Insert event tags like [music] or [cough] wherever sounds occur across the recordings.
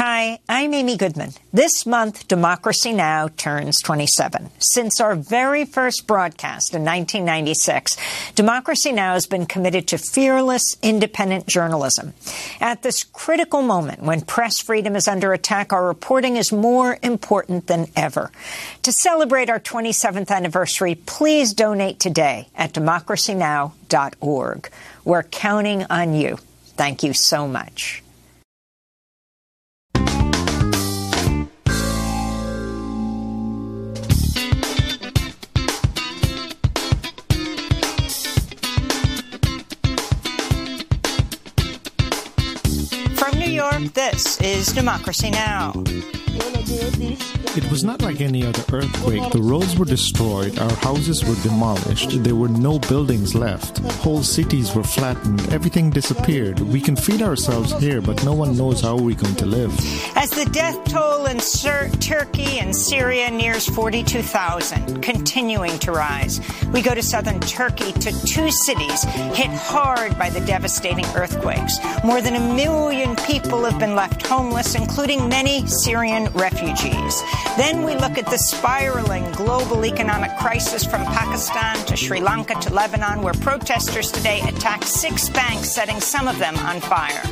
Hi, I'm Amy Goodman. This month, Democracy Now! turns 27. Since our very first broadcast in 1996, Democracy Now! has been committed to fearless, independent journalism. At this critical moment when press freedom is under attack, our reporting is more important than ever. To celebrate our 27th anniversary, please donate today at democracynow.org. We're counting on you. Thank you so much. Um, this is Democracy Now! It was not like any other earthquake. The roads were destroyed, our houses were demolished, there were no buildings left, whole cities were flattened, everything disappeared. We can feed ourselves here, but no one knows how we're going to live. As the death toll in Turkey and Syria nears 42,000, continuing to rise, we go to southern Turkey to two cities hit hard by the devastating earthquakes. More than a million people have been left homeless, including many Syrian refugees. Then we look at the spiraling global economic crisis from Pakistan to Sri Lanka to Lebanon, where protesters today attacked six banks, setting some of them on fire.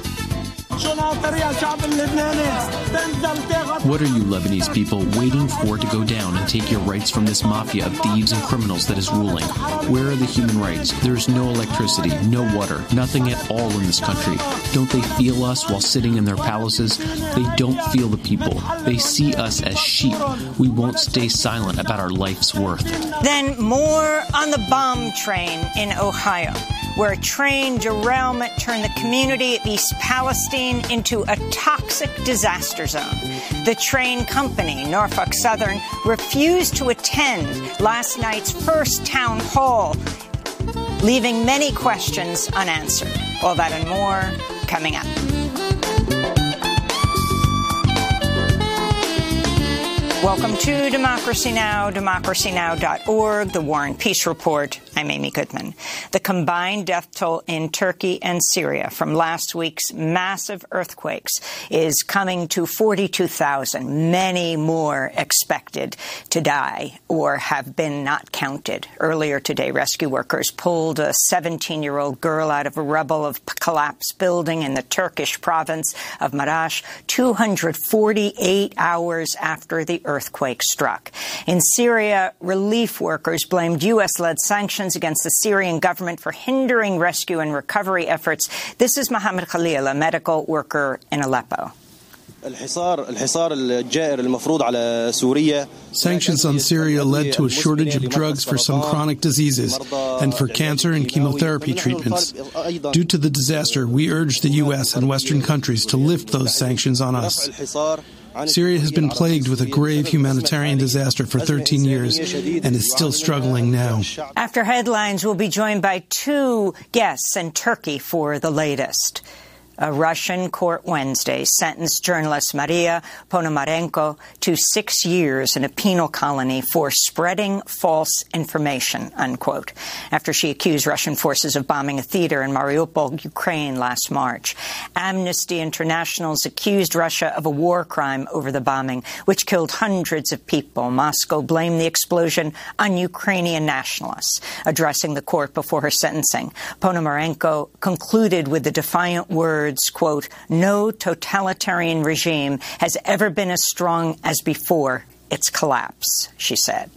What are you Lebanese people waiting for to go down and take your rights from this mafia of thieves and criminals that is ruling? Where are the human rights? There's no electricity, no water, nothing at all in this country. Don't they feel us while sitting in their palaces? They don't feel the people. They see us as sheep. We won't stay silent about our life's worth. Then more on the bomb train in Ohio where a train derailment turned the community of East Palestine into a toxic disaster zone. The train company, Norfolk Southern, refused to attend last night's first town hall, leaving many questions unanswered. All that and more coming up. Welcome to Democracy Now!, democracynow.org, the War and Peace Report. I'm Amy Goodman. The combined death toll in Turkey and Syria from last week's massive earthquakes is coming to 42,000. Many more expected to die or have been not counted. Earlier today, rescue workers pulled a 17-year-old girl out of a rubble of collapsed building in the Turkish province of Marash 248 hours after the earthquake struck. In Syria, relief workers blamed U.S.-led sanctions against the Syrian government for hindering rescue and recovery efforts. This is Mohammed Khalil, a medical worker in Aleppo. Sanctions on Syria led to a shortage of drugs for some chronic diseases and for cancer and chemotherapy treatments. Due to the disaster, we urge the U.S. and Western countries to lift those sanctions on us. Syria has been plagued with a grave humanitarian disaster for 13 years and is still struggling now. After headlines, we'll be joined by two guests in Turkey for the latest. A Russian court Wednesday sentenced journalist Maria Ponomarenko to six years in a penal colony for spreading false information, unquote, after she accused Russian forces of bombing a theater in Mariupol, Ukraine last March. Amnesty International's accused Russia of a war crime over the bombing, which killed hundreds of people. Moscow blamed the explosion on Ukrainian nationalists. Addressing the court before her sentencing, Ponomarenko concluded with the defiant words words, quote, no totalitarian regime has ever been as strong as before its collapse, she said.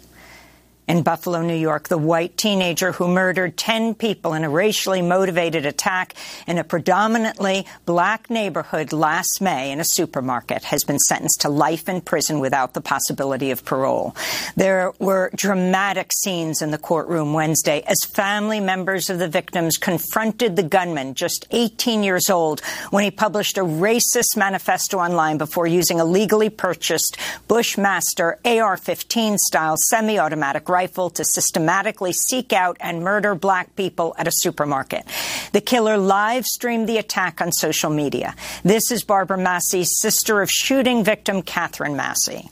In Buffalo, New York, the white teenager who murdered 10 people in a racially motivated attack in a predominantly black neighborhood last May in a supermarket has been sentenced to life in prison without the possibility of parole. There were dramatic scenes in the courtroom Wednesday as family members of the victims confronted the gunman, just 18 years old, when he published a racist manifesto online before using a legally purchased Bushmaster AR-15 style semi-automatic rifle rifle to systematically seek out and murder black people at a supermarket. The killer live streamed the attack on social media. This is Barbara Massey, sister of shooting victim Katherine Massey.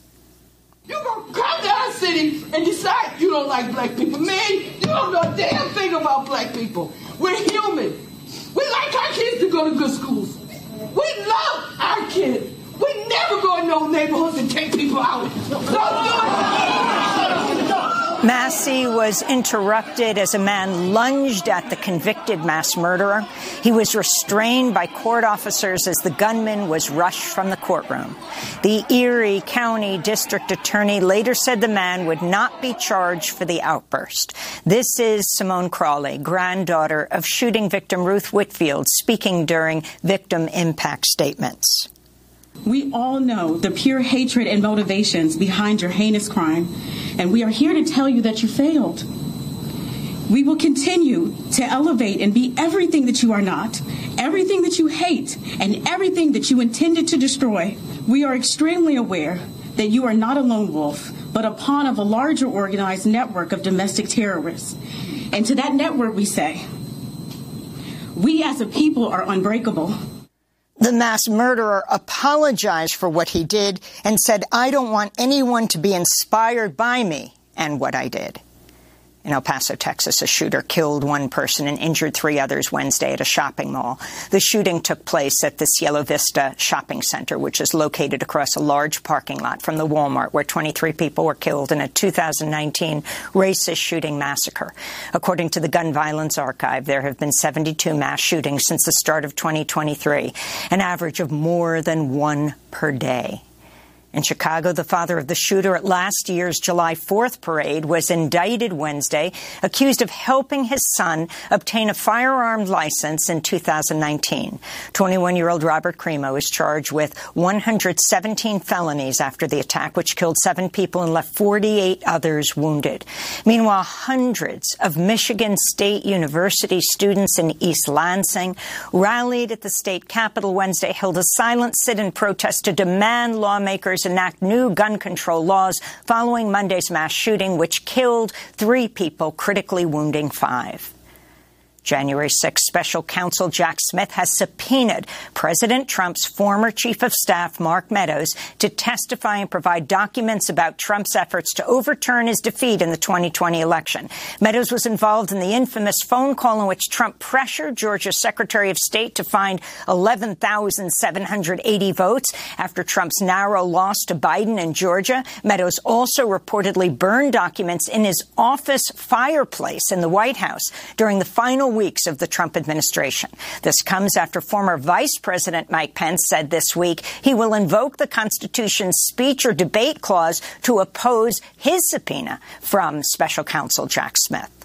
You gonna come to our city and decide you don't like black people. Man, you don't know a damn thing about black people. We're human. We like our kids to go to good schools. We love our kids. We never go in those neighborhoods and take people out. Don't do it. Massey was interrupted as a man lunged at the convicted mass murderer. He was restrained by court officers as the gunman was rushed from the courtroom. The Erie County District Attorney later said the man would not be charged for the outburst. This is Simone Crawley, granddaughter of shooting victim Ruth Whitfield, speaking during victim impact statements. We all know the pure hatred and motivations behind your heinous crime, and we are here to tell you that you failed. We will continue to elevate and be everything that you are not, everything that you hate, and everything that you intended to destroy. We are extremely aware that you are not a lone wolf, but a pawn of a larger organized network of domestic terrorists. And to that network, we say, we as a people are unbreakable. The mass murderer apologized for what he did and said, I don't want anyone to be inspired by me and what I did. In El Paso, Texas, a shooter killed one person and injured three others Wednesday at a shopping mall. The shooting took place at the Cielo Vista shopping center, which is located across a large parking lot from the Walmart, where 23 people were killed in a 2019 racist shooting massacre. According to the Gun Violence Archive, there have been 72 mass shootings since the start of 2023, an average of more than one per day. In Chicago, the father of the shooter at last year's July 4th parade was indicted Wednesday, accused of helping his son obtain a firearm license in 2019. 21-year-old Robert Crimo is charged with 117 felonies after the attack, which killed seven people and left 48 others wounded. Meanwhile, hundreds of Michigan State University students in East Lansing rallied at the state capitol Wednesday, held a silent sit-in protest to demand lawmakers enact new gun control laws following Monday's mass shooting, which killed three people, critically wounding five. January 6 special counsel Jack Smith has subpoenaed President Trump's former chief of staff, Mark Meadows, to testify and provide documents about Trump's efforts to overturn his defeat in the 2020 election. Meadows was involved in the infamous phone call in which Trump pressured Georgia's Secretary of State to find 11,780 votes after Trump's narrow loss to Biden in Georgia. Meadows also reportedly burned documents in his office fireplace in the White House during the final weeks of the Trump administration. This comes after former Vice President Mike Pence said this week he will invoke the Constitution's speech or debate clause to oppose his subpoena from special counsel Jack Smith.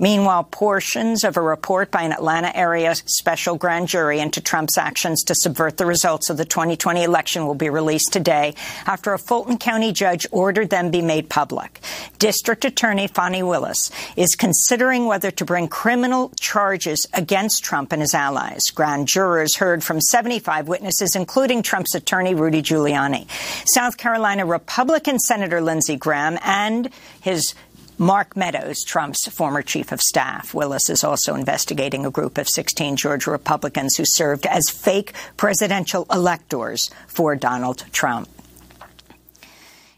Meanwhile, portions of a report by an Atlanta area special grand jury into Trump's actions to subvert the results of the 2020 election will be released today after a Fulton County judge ordered them be made public. District Attorney Fani Willis is considering whether to bring criminal charges against Trump and his allies. Grand jurors heard from 75 witnesses, including Trump's attorney Rudy Giuliani. South Carolina Republican Senator Lindsey Graham and his Mark Meadows, Trump's former chief of staff. Willis is also investigating a group of 16 Georgia Republicans who served as fake presidential electors for Donald Trump.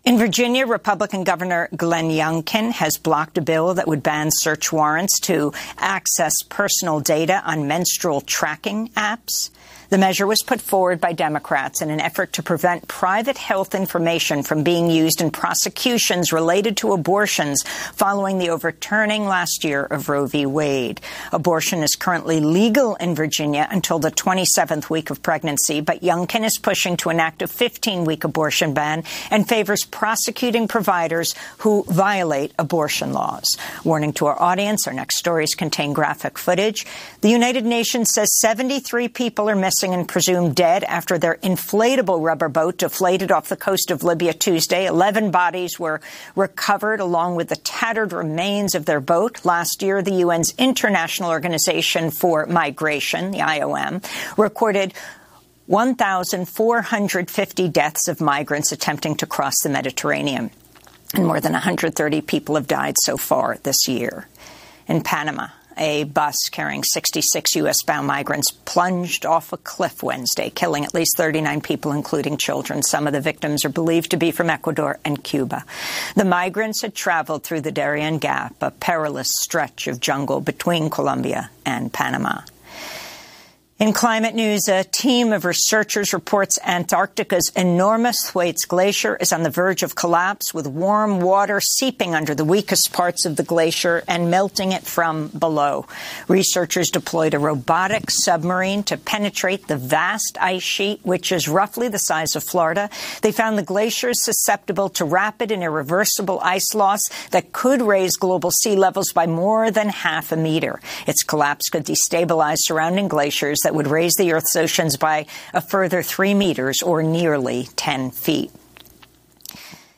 In Virginia, Republican Governor Glenn Youngkin has blocked a bill that would ban search warrants to access personal data on menstrual tracking apps. The measure was put forward by Democrats in an effort to prevent private health information from being used in prosecutions related to abortions following the overturning last year of Roe v. Wade. Abortion is currently legal in Virginia until the 27th week of pregnancy, but Youngkin is pushing to enact a 15-week abortion ban and favors prosecuting providers who violate abortion laws. Warning to our audience, our next stories contain graphic footage. The United Nations says 73 people are missing and presumed dead after their inflatable rubber boat deflated off the coast of Libya Tuesday. Eleven bodies were recovered along with the tattered remains of their boat. Last year, the UN's International Organization for Migration, the IOM, recorded 1,450 deaths of migrants attempting to cross the Mediterranean. And more than 130 people have died so far this year. In Panama, a bus carrying 66 U.S. bound migrants plunged off a cliff Wednesday, killing at least 39 people, including children. Some of the victims are believed to be from Ecuador and Cuba. The migrants had traveled through the Darien Gap, a perilous stretch of jungle between Colombia and Panama. In climate news, a team of researchers reports Antarctica's enormous Thwaites Glacier is on the verge of collapse with warm water seeping under the weakest parts of the glacier and melting it from below. Researchers deployed a robotic submarine to penetrate the vast ice sheet, which is roughly the size of Florida. They found the glacier is susceptible to rapid and irreversible ice loss that could raise global sea levels by more than half a meter. Its collapse could destabilize surrounding glaciers that that would raise the Earth's oceans by a further three meters or nearly 10 feet.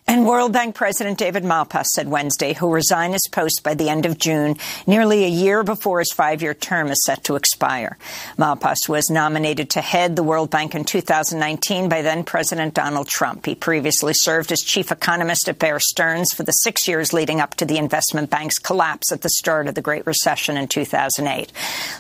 And World Bank President David Malpass said Wednesday he'll resign his post by the end of June, nearly a year before his five-year term is set to expire. Malpass was nominated to head the World Bank in 2019 by then-President Donald Trump. He previously served as chief economist at Bear Stearns for the six years leading up to the investment bank's collapse at the start of the Great Recession in 2008.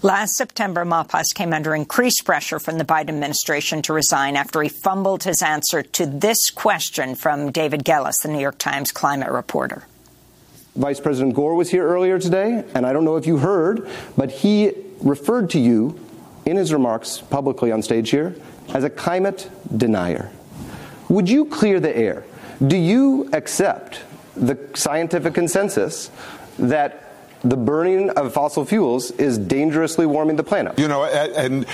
Last September, Malpass came under increased pressure from the Biden administration to resign after he fumbled his answer to this question from David Gelles, the New York Times climate reporter. Vice President Gore was here earlier today, and I don't know if you heard, but he referred to you in his remarks publicly on stage here as a climate denier. Would you clear the air? Do you accept the scientific consensus that the burning of fossil fuels is dangerously warming the planet. You know, and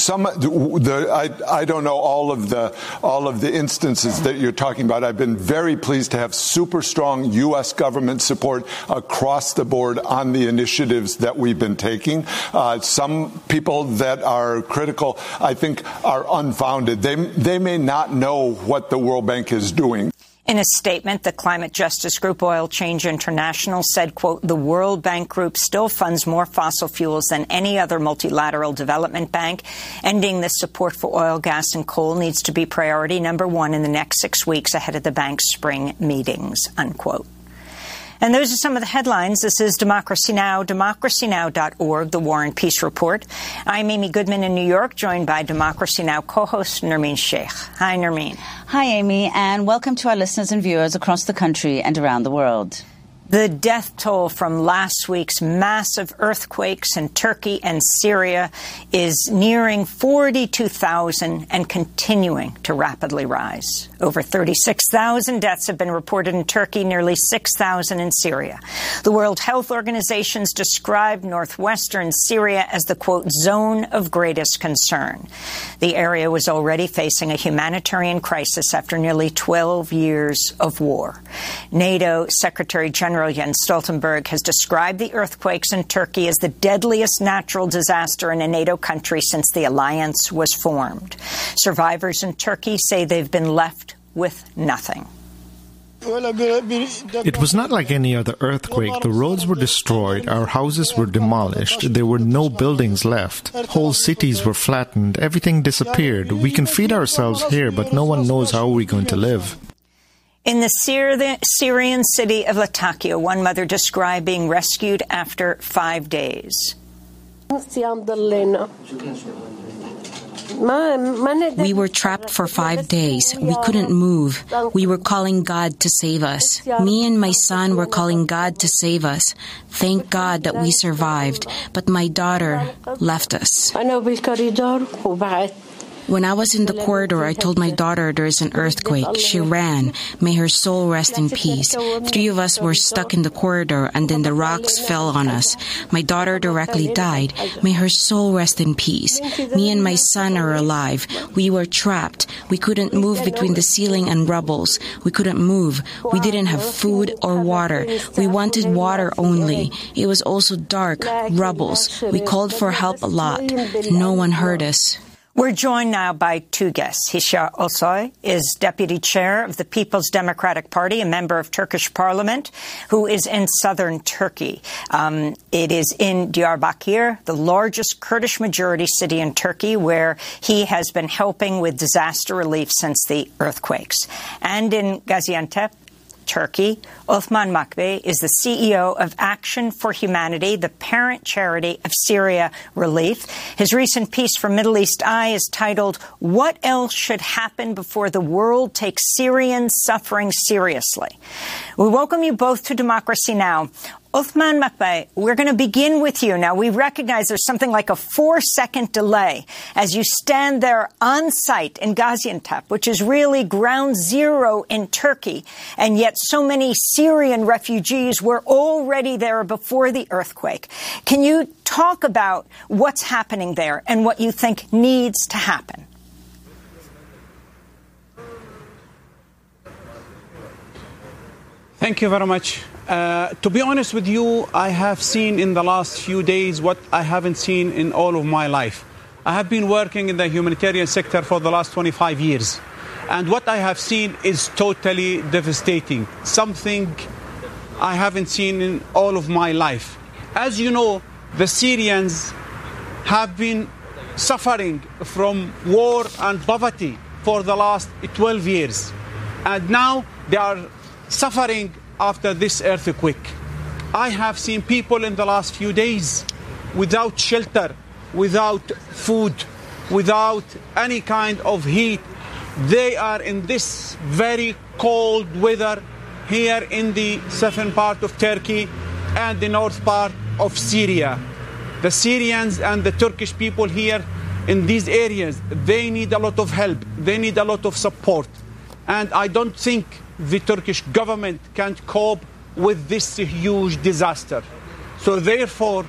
some the I, I don't know all of the all of the instances that you're talking about. I've been very pleased to have super strong U.S. government support across the board on the initiatives that we've been taking. Uh, some people that are critical, I think, are unfounded. They they may not know what the World Bank is doing. In a statement, the climate justice group Oil Change International said, quote, the World Bank Group still funds more fossil fuels than any other multilateral development bank. Ending the support for oil, gas and coal needs to be priority number one in the next six weeks ahead of the bank's spring meetings, unquote. And those are some of the headlines. This is Democracy Now!, democracynow.org, the War and Peace Report. I'm Amy Goodman in New York, joined by Democracy Now! co-host Nermeen Sheikh. Hi, Nermeen. Hi, Amy, and welcome to our listeners and viewers across the country and around the world. The death toll from last week's massive earthquakes in Turkey and Syria is nearing 42,000 and continuing to rapidly rise. Over 36,000 deaths have been reported in Turkey, nearly 6,000 in Syria. The World Health Organization's described northwestern Syria as the, quote, zone of greatest concern. The area was already facing a humanitarian crisis after nearly 12 years of war. NATO Secretary General General Jens Stoltenberg has described the earthquakes in Turkey as the deadliest natural disaster in a NATO country since the alliance was formed. Survivors in Turkey say they've been left with nothing. It was not like any other earthquake. The roads were destroyed, our houses were demolished, there were no buildings left, whole cities were flattened, everything disappeared. We can feed ourselves here, but no one knows how we're going to live. In the Syrian city of Latakia, one mother described being rescued after five days. We were trapped for five days. We couldn't move. We were calling God to save us. Me and my son were calling God to save us. Thank God that we survived, but my daughter left us. When I was in the corridor, I told my daughter there is an earthquake. She ran. May her soul rest in peace. Three of us were stuck in the corridor and then the rocks fell on us. My daughter directly died. May her soul rest in peace. Me and my son are alive. We were trapped. We couldn't move between the ceiling and rubbles. We couldn't move. We didn't have food or water. We wanted water only. It was also dark, rubbles. We called for help a lot. No one heard us. We're joined now by two guests. Hişyar Özsoy is deputy chair of the People's Democratic Party, a member of Turkish parliament, who is in southern Turkey. Um, it is in Diyarbakir, the largest Kurdish majority city in Turkey, where he has been helping with disaster relief since the earthquakes. And in Gaziantep, Turkey. Othman Moqbel is the CEO of Action for Humanity, the parent charity of Syria Relief. His recent piece for Middle East Eye is titled, What Else Should Happen Before the World Takes Syrian Suffering Seriously? We welcome you both to Democracy Now! Othman Moqbel, we're going to begin with you. Now, we recognize there's something like a four second delay as you stand there on site in Gaziantep, which is really ground zero in Turkey. And yet so many Syrian refugees were already there before the earthquake. Can you talk about what's happening there and what you think needs to happen? Thank you very much. Uh, to be honest with you, I have seen in the last few days what I haven't seen in all of my life. I have been working in the humanitarian sector for the last 25 years. And what I have seen is totally devastating. Something I haven't seen in all of my life. As you know, the Syrians have been suffering from war and poverty for the last 12 years. And now they are suffering after this earthquake. I have seen people in the last few days without shelter, without food, without any kind of heat. They are in this very cold weather here in the southern part of Turkey and the north part of Syria. The Syrians and the Turkish people here in these areas, they need a lot of help. They need a lot of support. And I don't think the Turkish government can't cope with this huge disaster. So therefore,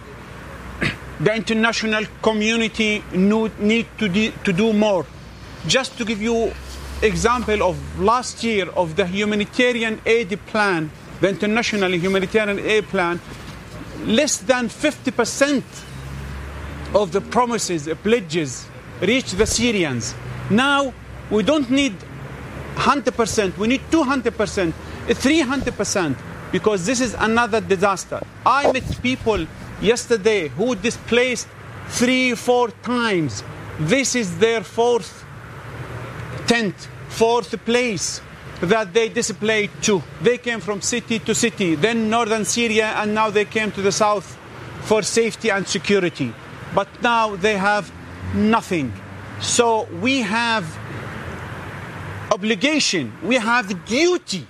[clears throat] the international community need to, to do more. Just to give you example of last year of the humanitarian aid plan, the international humanitarian aid plan, less than 50% of the promises, pledges reached the Syrians. Now we don't need 100%, we need 200%, 300%, because this is another disaster. I met people yesterday who displaced three, four times. This is their fourth tent, fourth place that they displaced to. They came from city to city, then northern Syria, and now they came to the south for safety and security. But now they have nothing. So we have obligation, we have duty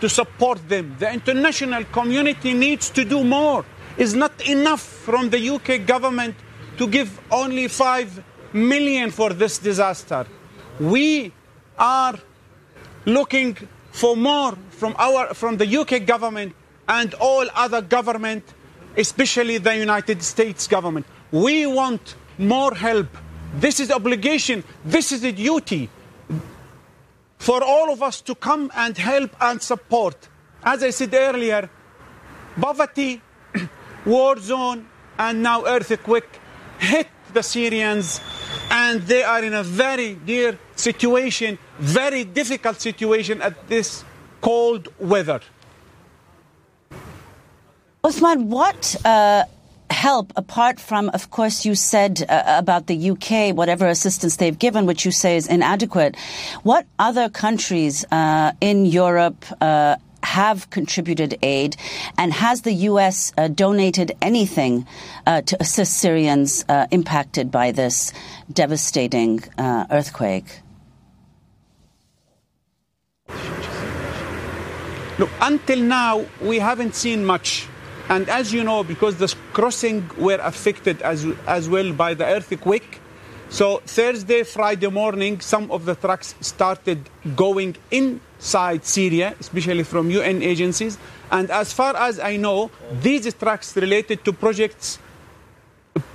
to support them. The international community needs to do more. It's not enough from the UK government to give only 5 million for this disaster. We are looking for more from our from the UK government and all other government, especially the United States government. We want more help. This is obligation. This is a duty for all of us to come and help and support. As I said earlier, poverty, [clears throat] war zone, and now earthquake hit the Syrians, and they are in a very dear situation, very difficult situation at this cold weather. Osman, what uh, help apart from, of course, you said uh, about the UK, whatever assistance they've given, which you say is inadequate. What other countries uh, in Europe uh, have contributed aid, and has the U.S. Uh, donated anything uh, to assist Syrians uh, impacted by this devastating earthquake? Look, until now, we haven't seen much and as you know, because the crossing were affected as, as well by the earthquake, so Thursday, Friday morning, some of the trucks started going inside Syria, especially from UN agencies. And as far as I know, these trucks related to projects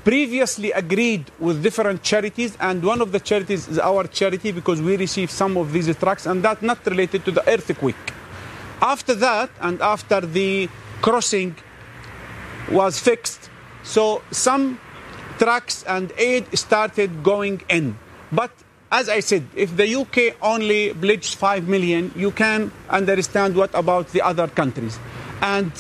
previously agreed with different charities, and one of the charities is our charity because we received some of these trucks, and that not related to the earthquake. After that, and after the crossing was fixed. So some trucks and aid started going in. But as I said, if the UK only pledged 5 million, you can understand what about the other countries. And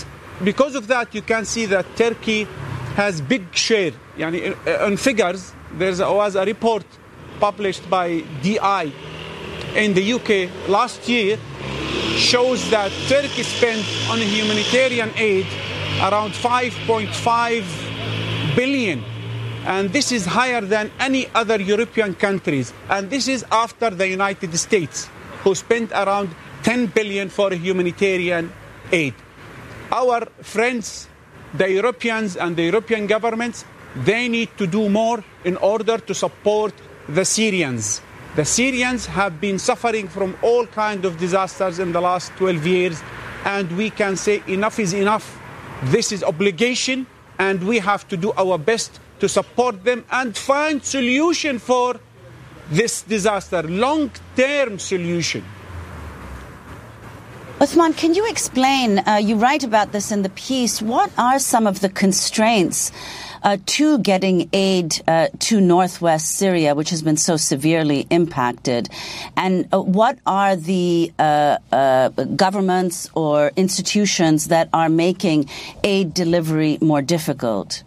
because of that, you can see that Turkey has big share. Yani, in uh, figures, there was a report published by DI in the UK last year shows that Turkey spent on humanitarian aid around 5.5 billion. And this is higher than any other European countries. And this is after the United States, who spent around 10 billion for humanitarian aid. our friends, the Europeans and the European governments, they need to do more in order to support the Syrians. The Syrians have been suffering from all kinds of disasters in the last 12 years, and we can say enough is enough. This is obligation, and we have to do our best to support them and find solution for this disaster, long-term solution. Uthman, can you explain? Uh, you write about this in the piece. What are some of the constraints uh, to getting aid uh, to northwest Syria, which has been so severely impacted? And uh, what are the uh, uh, governments or institutions that are making aid delivery more difficult?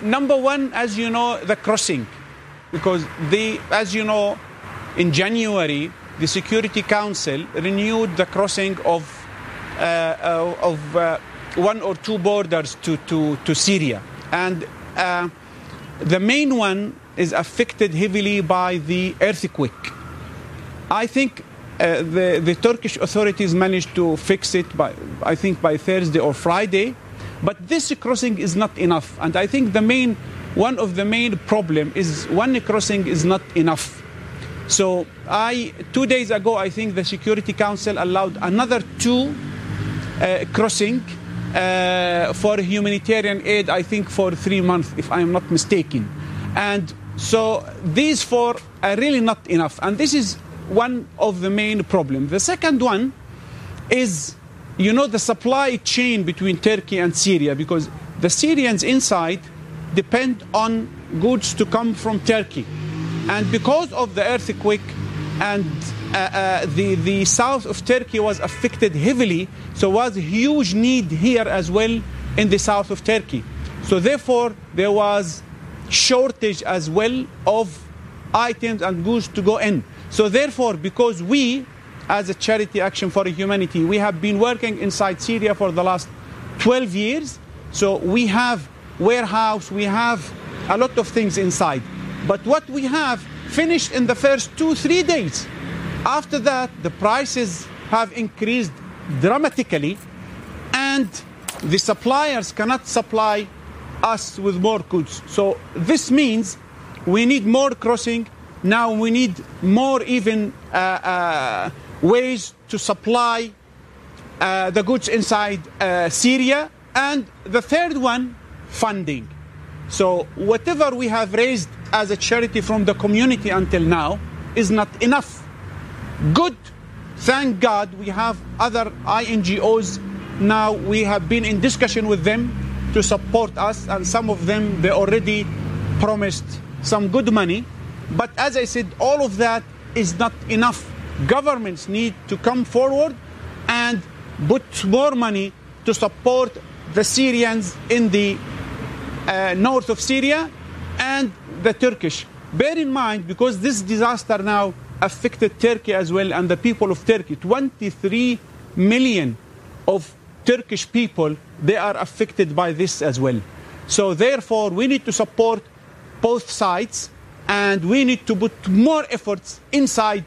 number one, as you know, the crossing because the, as you know, in January, the Security Council renewed the crossing of, uh, uh, of uh, one or two borders to, to, to Syria. And uh, the main one is affected heavily by the earthquake. I think uh, the, the Turkish authorities managed to fix it by, I think, by Thursday or Friday. But this crossing is not enough. And I think the main one of the main problem is one crossing is not enough. So I two days ago I think the Security Council allowed another two uh, crossing uh, for humanitarian aid. I think for three months, if I am not mistaken, and so these four are really not enough. And this is one of the main problems. The second one is, you know, the supply chain between Turkey and Syria because the Syrians inside depend on goods to come from Turkey. And because of the earthquake and uh, uh, Uh, uh, the, the south of Turkey was affected heavily, so was huge need here as well in the south of Turkey. So therefore, there was shortage as well of items and goods to go in. So therefore, because we, as a charity action for humanity, we have been working inside Syria for the last 12 years, so we have warehouse, we have a lot of things inside. But what we have finished in the first two, three days. After that, the prices have increased dramatically, and the suppliers cannot supply us with more goods. So this means we need more crossing. Now we need more even uh, uh, ways to supply uh, the goods inside uh, Syria. And the third one funding. So whatever we have raised as a charity from the community until now is not enough. Good, thank God we have other INGOs now. We have been in discussion with them to support us, and some of them they already promised some good money. But as I said, all of that is not enough. Governments need to come forward and put more money to support the Syrians in the uh, north of Syria and the Turkish. Bear in mind, because this disaster now affected Turkey as well and the people of Turkey, 23 million of Turkish people, they are affected by this as well. So therefore, we need to support both sides and we need to put more efforts inside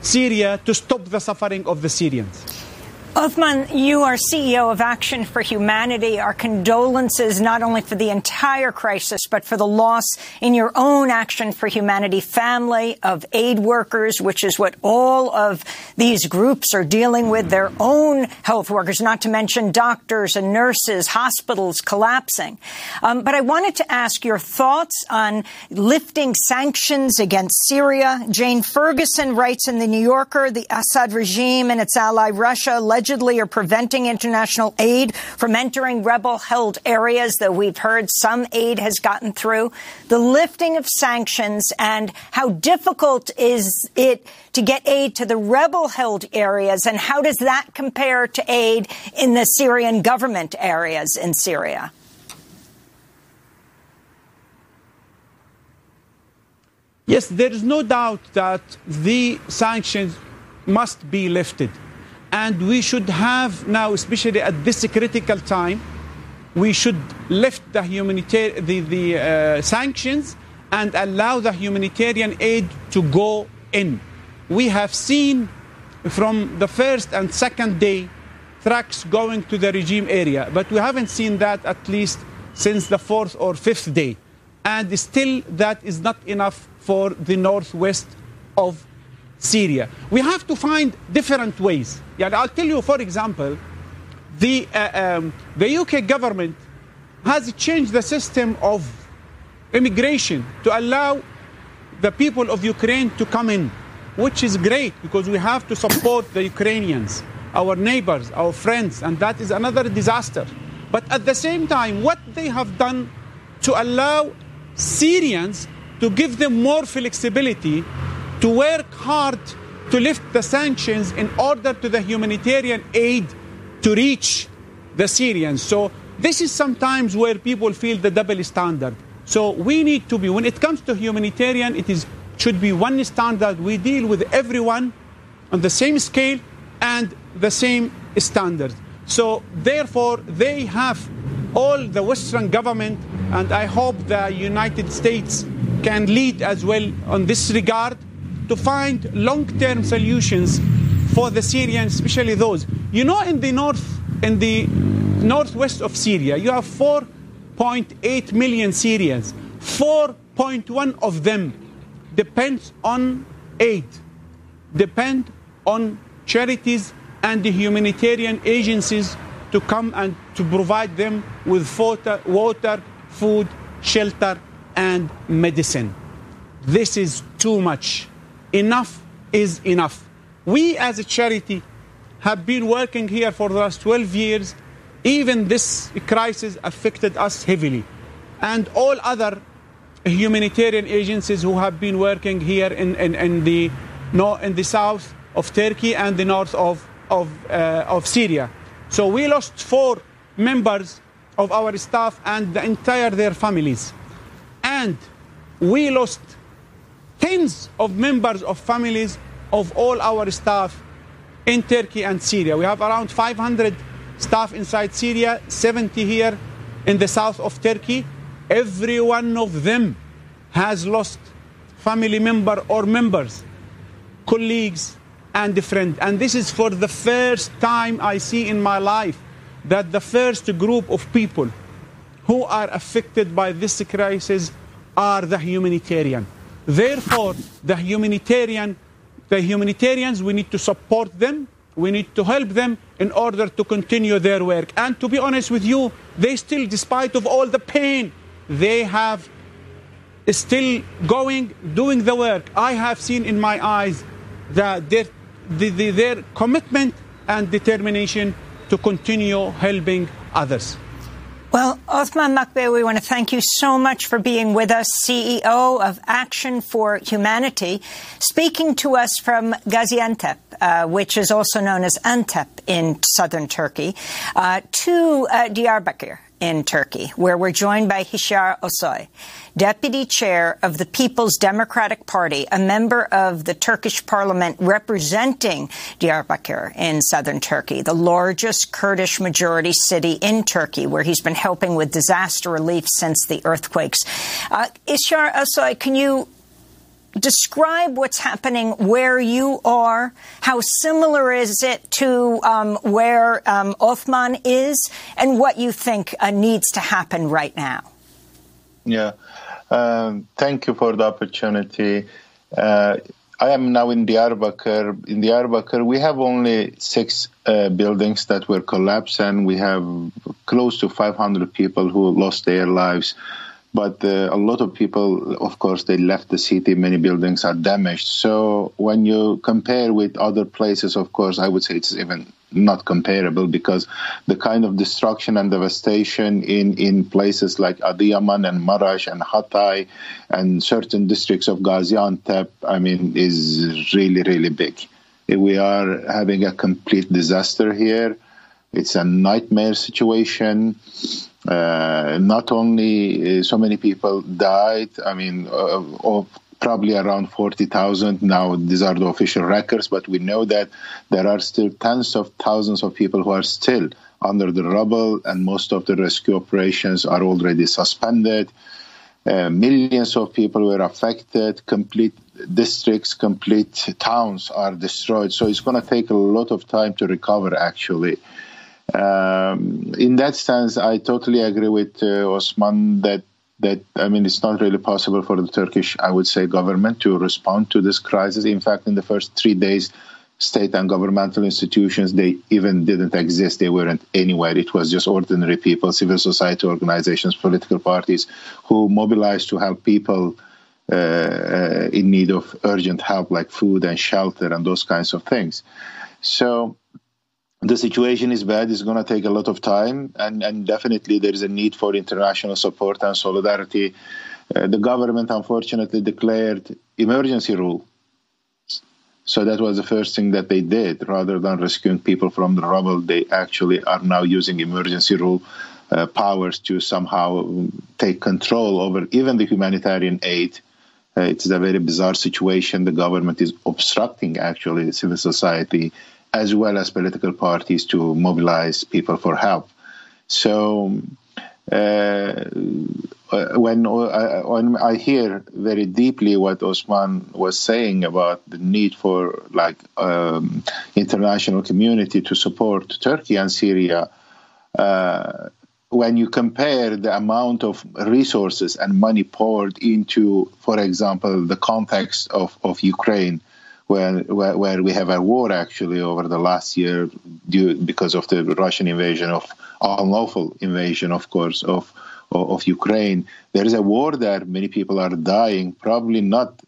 Syria to stop the suffering of the Syrians. Uthman, you are CEO of Action for Humanity. Our condolences not only for the entire crisis, but for the loss in your own Action for Humanity family of aid workers, which is what all of these groups are dealing with, their own health workers, not to mention doctors and nurses, hospitals collapsing. Um, but I wanted to ask your thoughts on lifting sanctions against Syria. Jane Ferguson writes in The New Yorker, the Assad regime and its ally Russia allegedly are preventing international aid from entering rebel held areas, though we've heard some aid has gotten through. The lifting of sanctions and how difficult is it to get aid to the rebel held areas, and how does that compare to aid in the Syrian government areas in Syria? Yes, there is no doubt that the sanctions must be lifted. And we should have now, especially at this critical time, we should lift the the, the uh, sanctions and allow the humanitarian aid to go in. we have seen from the first and second day trucks going to the regime area, but we haven't seen that at least since the fourth or fifth day. And still, that is not enough for the northwest of Syria. We have to find different ways. Yeah, I'll tell you, for example, the, uh, um, the UK government has changed the system of immigration to allow the people of Ukraine to come in, which is great because we have to support the Ukrainians, our neighbors, our friends, and that is another disaster. But at the same time, what they have done to allow Syrians to give them more flexibility to work hard to lift the sanctions in order to the humanitarian aid to reach the Syrians. So this is sometimes where people feel the double standard. So we need to be, when it comes to humanitarian, it is should be one standard. We deal with everyone on the same scale and the same standard. So therefore, they have all the Western government, and I hope the United States can lead as well on this regard to find long-term solutions for the Syrians, especially those. You know, in the north, in the northwest of Syria, you have 4.8 million Syrians. 4.1 of them depends on aid, depend on charities and the humanitarian agencies to come and to provide them with water, water, food, shelter, and medicine. This is too much. Enough is enough. We as a charity have been working here for the last 12 years even this crisis affected us heavily. And all other humanitarian agencies who have been working here in, in, in the, in the south of Turkey and the north of, of, uh, of Syria. So we lost four members of our staff and the entire their families. And we lost tens of members of families of all our staff in Turkey and Syria. We have around 500 staff inside Syria, 70 here in the south of Turkey. Every one of them has lost family member or members, colleagues, and friend. And this is for the first time I see in my life that the first group of people who are affected by this crisis are the humanitarian. Therefore, the humanitarian, the humanitarians, we need to support them we need to help them in order to continue their work. And to be honest with you, they still, despite of all the pain, they have still going, doing the work. I have seen in my eyes that their, the, the, their commitment and determination to continue helping others. Well, Othman Moqbel, we want to thank you so much for being with us, CEO of Action for Humanity, speaking to us from Gaziantep, uh, which is also known as Antep in southern Turkey, uh, to uh, Diyarbakir in Turkey, where we're joined by Hişyar Özsoy, deputy chair of the People's Democratic Party, a member of the Turkish parliament representing Diyarbakir in southern Turkey, the largest Kurdish majority city in Turkey, where he's been helping with disaster relief since the earthquakes. Uh, Hişyar Özsoy, can you describe what's happening where you are. How similar is it to um, where um, Othman is, and what you think uh, needs to happen right now? Yeah, um, thank you for the opportunity. Uh, I am now in Diyarbakir. In Diyarbakir, we have only six uh, buildings that were collapsed, and we have close to 500 people who lost their lives but uh, a lot of people, of course, they left the city. Many buildings are damaged. So when you compare with other places, of course, I would say it's even not comparable because the kind of destruction and devastation in, in places like Adiyaman and Marash and Hatay and certain districts of Gaziantep, I mean, is really, really big. We are having a complete disaster here. It's a nightmare situation. Uh, not only uh, so many people died, I mean, uh, of probably around 40,000. Now, these are the official records, but we know that there are still tens of thousands of people who are still under the rubble, and most of the rescue operations are already suspended. Uh, millions of people were affected, complete districts, complete towns are destroyed. So it's going to take a lot of time to recover, actually. Um, in that sense, I totally agree with uh, Osman that that I mean it's not really possible for the Turkish, I would say, government to respond to this crisis. In fact, in the first three days, state and governmental institutions they even didn't exist. They weren't anywhere. It was just ordinary people, civil society organizations, political parties who mobilized to help people. Uh, uh, in need of urgent help like food and shelter and those kinds of things. So the situation is bad. It's going to take a lot of time, and, and definitely there is a need for international support and solidarity. Uh, the government, unfortunately, declared emergency rule. So that was the first thing that they did. Rather than rescuing people from the rubble, they actually are now using emergency rule uh, powers to somehow take control over even the humanitarian aid. Uh, it's a very bizarre situation. The government is obstructing actually civil society as well as political parties to mobilize people for help. So uh, when, uh, when I hear very deeply what Osman was saying about the need for like um, international community to support Turkey and Syria, uh, when you compare the amount of resources and money poured into, for example, the context of, of Ukraine, where, where, where we have a war actually over the last year due because of the Russian invasion of unlawful invasion, of course, of, of, Ukraine. There is a war there. Many people are dying. Probably not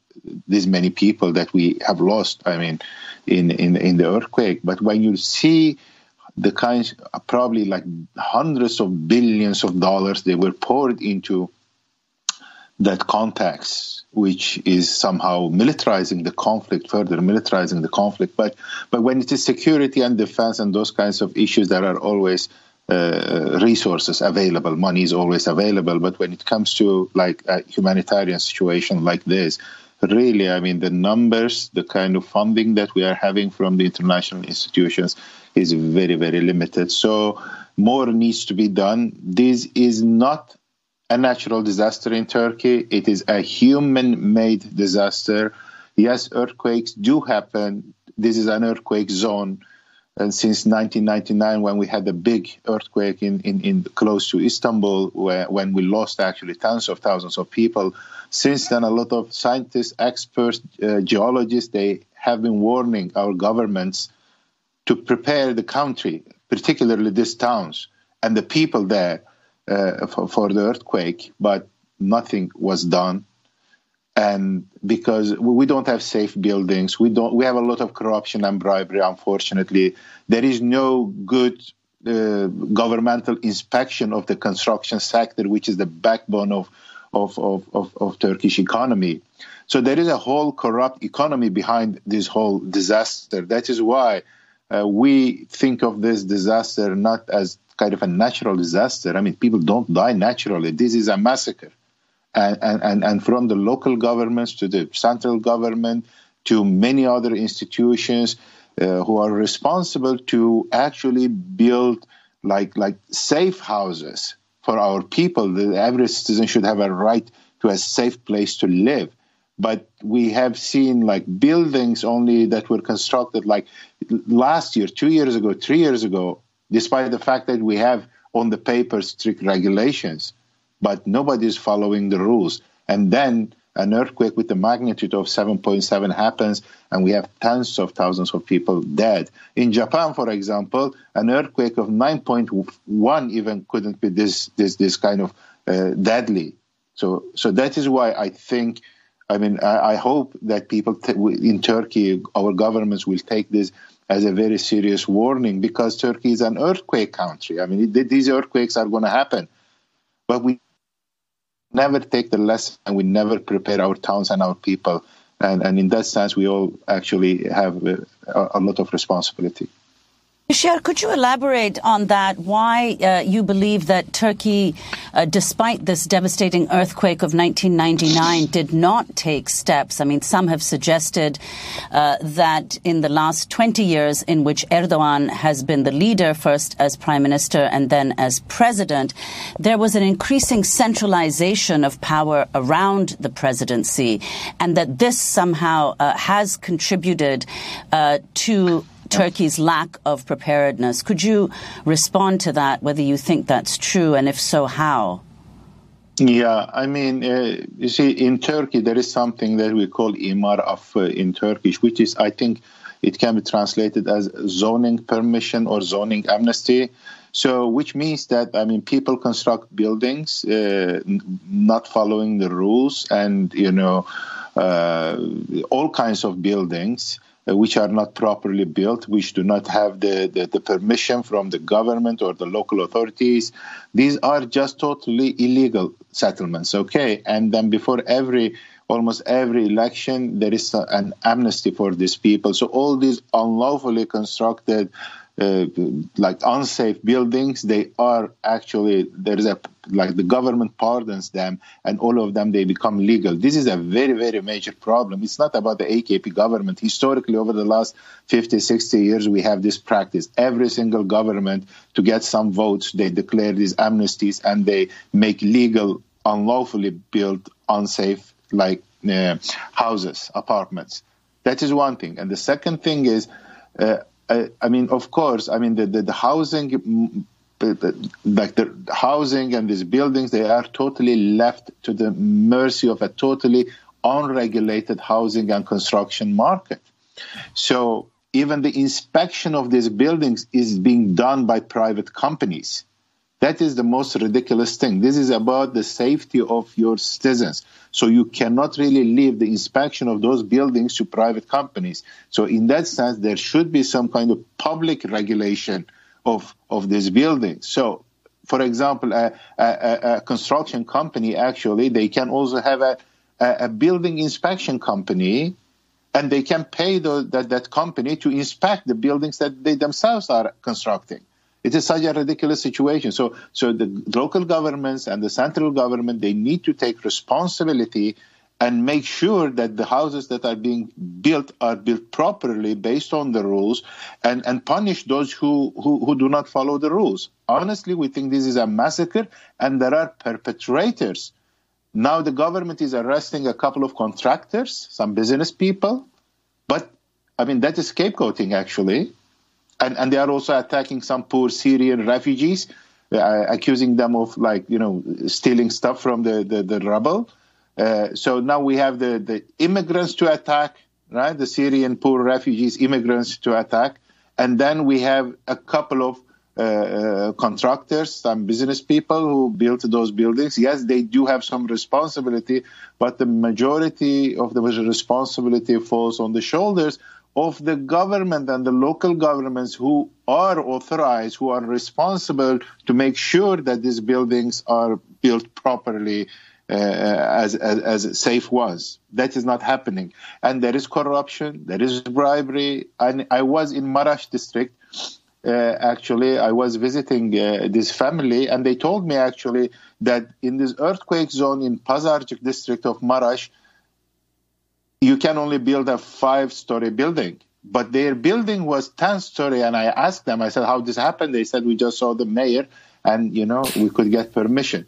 this many people that we have lost. I mean, in in in the earthquake. But when you see the kinds, probably like hundreds of billions of dollars they were poured into that context, which is somehow militarizing the conflict, further militarizing the conflict. But but when it is security and defense and those kinds of issues, there are always uh, resources available. Money is always available. But when it comes to like a humanitarian situation like this, really, I mean, the numbers, the kind of funding that we are having from the international institutions is very, very limited. So more needs to be done. This is not a natural disaster in Turkey. It is a human made disaster. Yes, earthquakes do happen. This is an earthquake zone. And since 1999, when we had a big earthquake in, in, in close to Istanbul, where, when we lost actually tens of thousands of people, since then, a lot of scientists, experts, uh, geologists, they have been warning our governments to prepare the country, particularly these towns and the people there, uh, for, for the earthquake, but nothing was done. And because we don't have safe buildings we don't we have a lot of corruption and bribery unfortunately. There is no good uh, governmental inspection of the construction sector which is the backbone of of, of, of, of turkish economy. So there is a whole corrupt economy behind this whole disaster. That is why uh, we think of this disaster not as kind of a natural disaster. I mean, people don't die naturally. This is a massacre. And, and, and from the local governments to the central government to many other institutions uh, who are responsible to actually build like like safe houses for our people. The average citizen should have a right to a safe place to live. But we have seen like buildings only that were constructed like last year, two years ago, three years ago, despite the fact that we have on the paper strict regulations, but nobody is following the rules. And then an earthquake with a magnitude of 7.7 happens, and we have tens of thousands of people dead. In Japan, for example, an earthquake of 9.1 even couldn't be this this this kind of uh, deadly. So so that is why I think. I mean, I, I hope that people t- in Turkey, our governments will take this as a very serious warning because Turkey is an earthquake country. I mean, these earthquakes are going to happen, but we never take the lesson and we never prepare our towns and our people. And, and in that sense, we all actually have uh, a, a lot of responsibility. Hişyar, could you elaborate on that? Why uh, you believe that Turkey, uh, despite this devastating earthquake of 1999, did not take steps? I mean, some have suggested uh, that in the last 20 years, in which Erdogan has been the leader, first as prime minister and then as president, there was an increasing centralization of power around the presidency, and that this somehow uh, has contributed uh, to Turkey's lack of preparedness. Could you respond to that, whether you think that's true, and if so, how? Yeah, I mean, uh, you see, in Turkey, there is something that we call imar affı uh, in Turkish, which is, I think, it can be translated as zoning permission or zoning amnesty. So, which means that I mean, people construct buildings uh, not following the rules, and you know, uh, all kinds of buildings. Uh, which are not properly built, which do not have the, the, the, permission from the government or the local authorities. These are just totally illegal settlements, okay? And then before every almost every election, there is an amnesty for these people. So all these unlawfully constructed uh, like unsafe buildings, they are actually there is a like the government pardons them, and all of them they become legal. This is a very very major problem. It's not about the AKP government. Historically, over the last 50, 60 years, we have this practice. Every single government to get some votes, they declare these amnesties and they make legal unlawfully built unsafe like uh, houses, apartments. That is one thing, and the second thing is. Uh, I, I mean, of course, I mean the the, the housing like the housing and these buildings, they are totally left to the mercy of a totally unregulated housing and construction market. So even the inspection of these buildings is being done by private companies. That is the most ridiculous thing. This is about the safety of your citizens. So you cannot really leave the inspection of those buildings to private companies. So in that sense, there should be some kind of public regulation of, of these buildings. So for example, a, a, a construction company actually, they can also have a, a building inspection company and they can pay the, that, that company to inspect the buildings that they themselves are constructing. It is such a ridiculous situation. So, so the local governments and the central government they need to take responsibility and make sure that the houses that are being built are built properly based on the rules and, and punish those who, who, who do not follow the rules. Honestly, we think this is a massacre and there are perpetrators. Now the government is arresting a couple of contractors, some business people, but I mean, that is scapegoating actually and, and they are also attacking some poor Syrian refugees, uh, accusing them of like you know stealing stuff from the the, the rubble. Uh, so now we have the the immigrants to attack, right? The Syrian poor refugees, immigrants to attack, and then we have a couple of uh, uh, contractors, some business people who built those buildings. Yes, they do have some responsibility, but the majority of the responsibility falls on the shoulders of the government and the local governments who are authorized, who are responsible to make sure that these buildings are built properly uh, as, as, as safe was. That is not happening. And there is corruption, there is bribery. And I was in Marash district. Uh, actually, I was visiting uh, this family, and they told me actually that in this earthquake zone in Pazarcık district of Marash, you can only build a five story building. But their building was 10 story. And I asked them, I said, how this happened? They said, we just saw the mayor and, you know, we could get permission.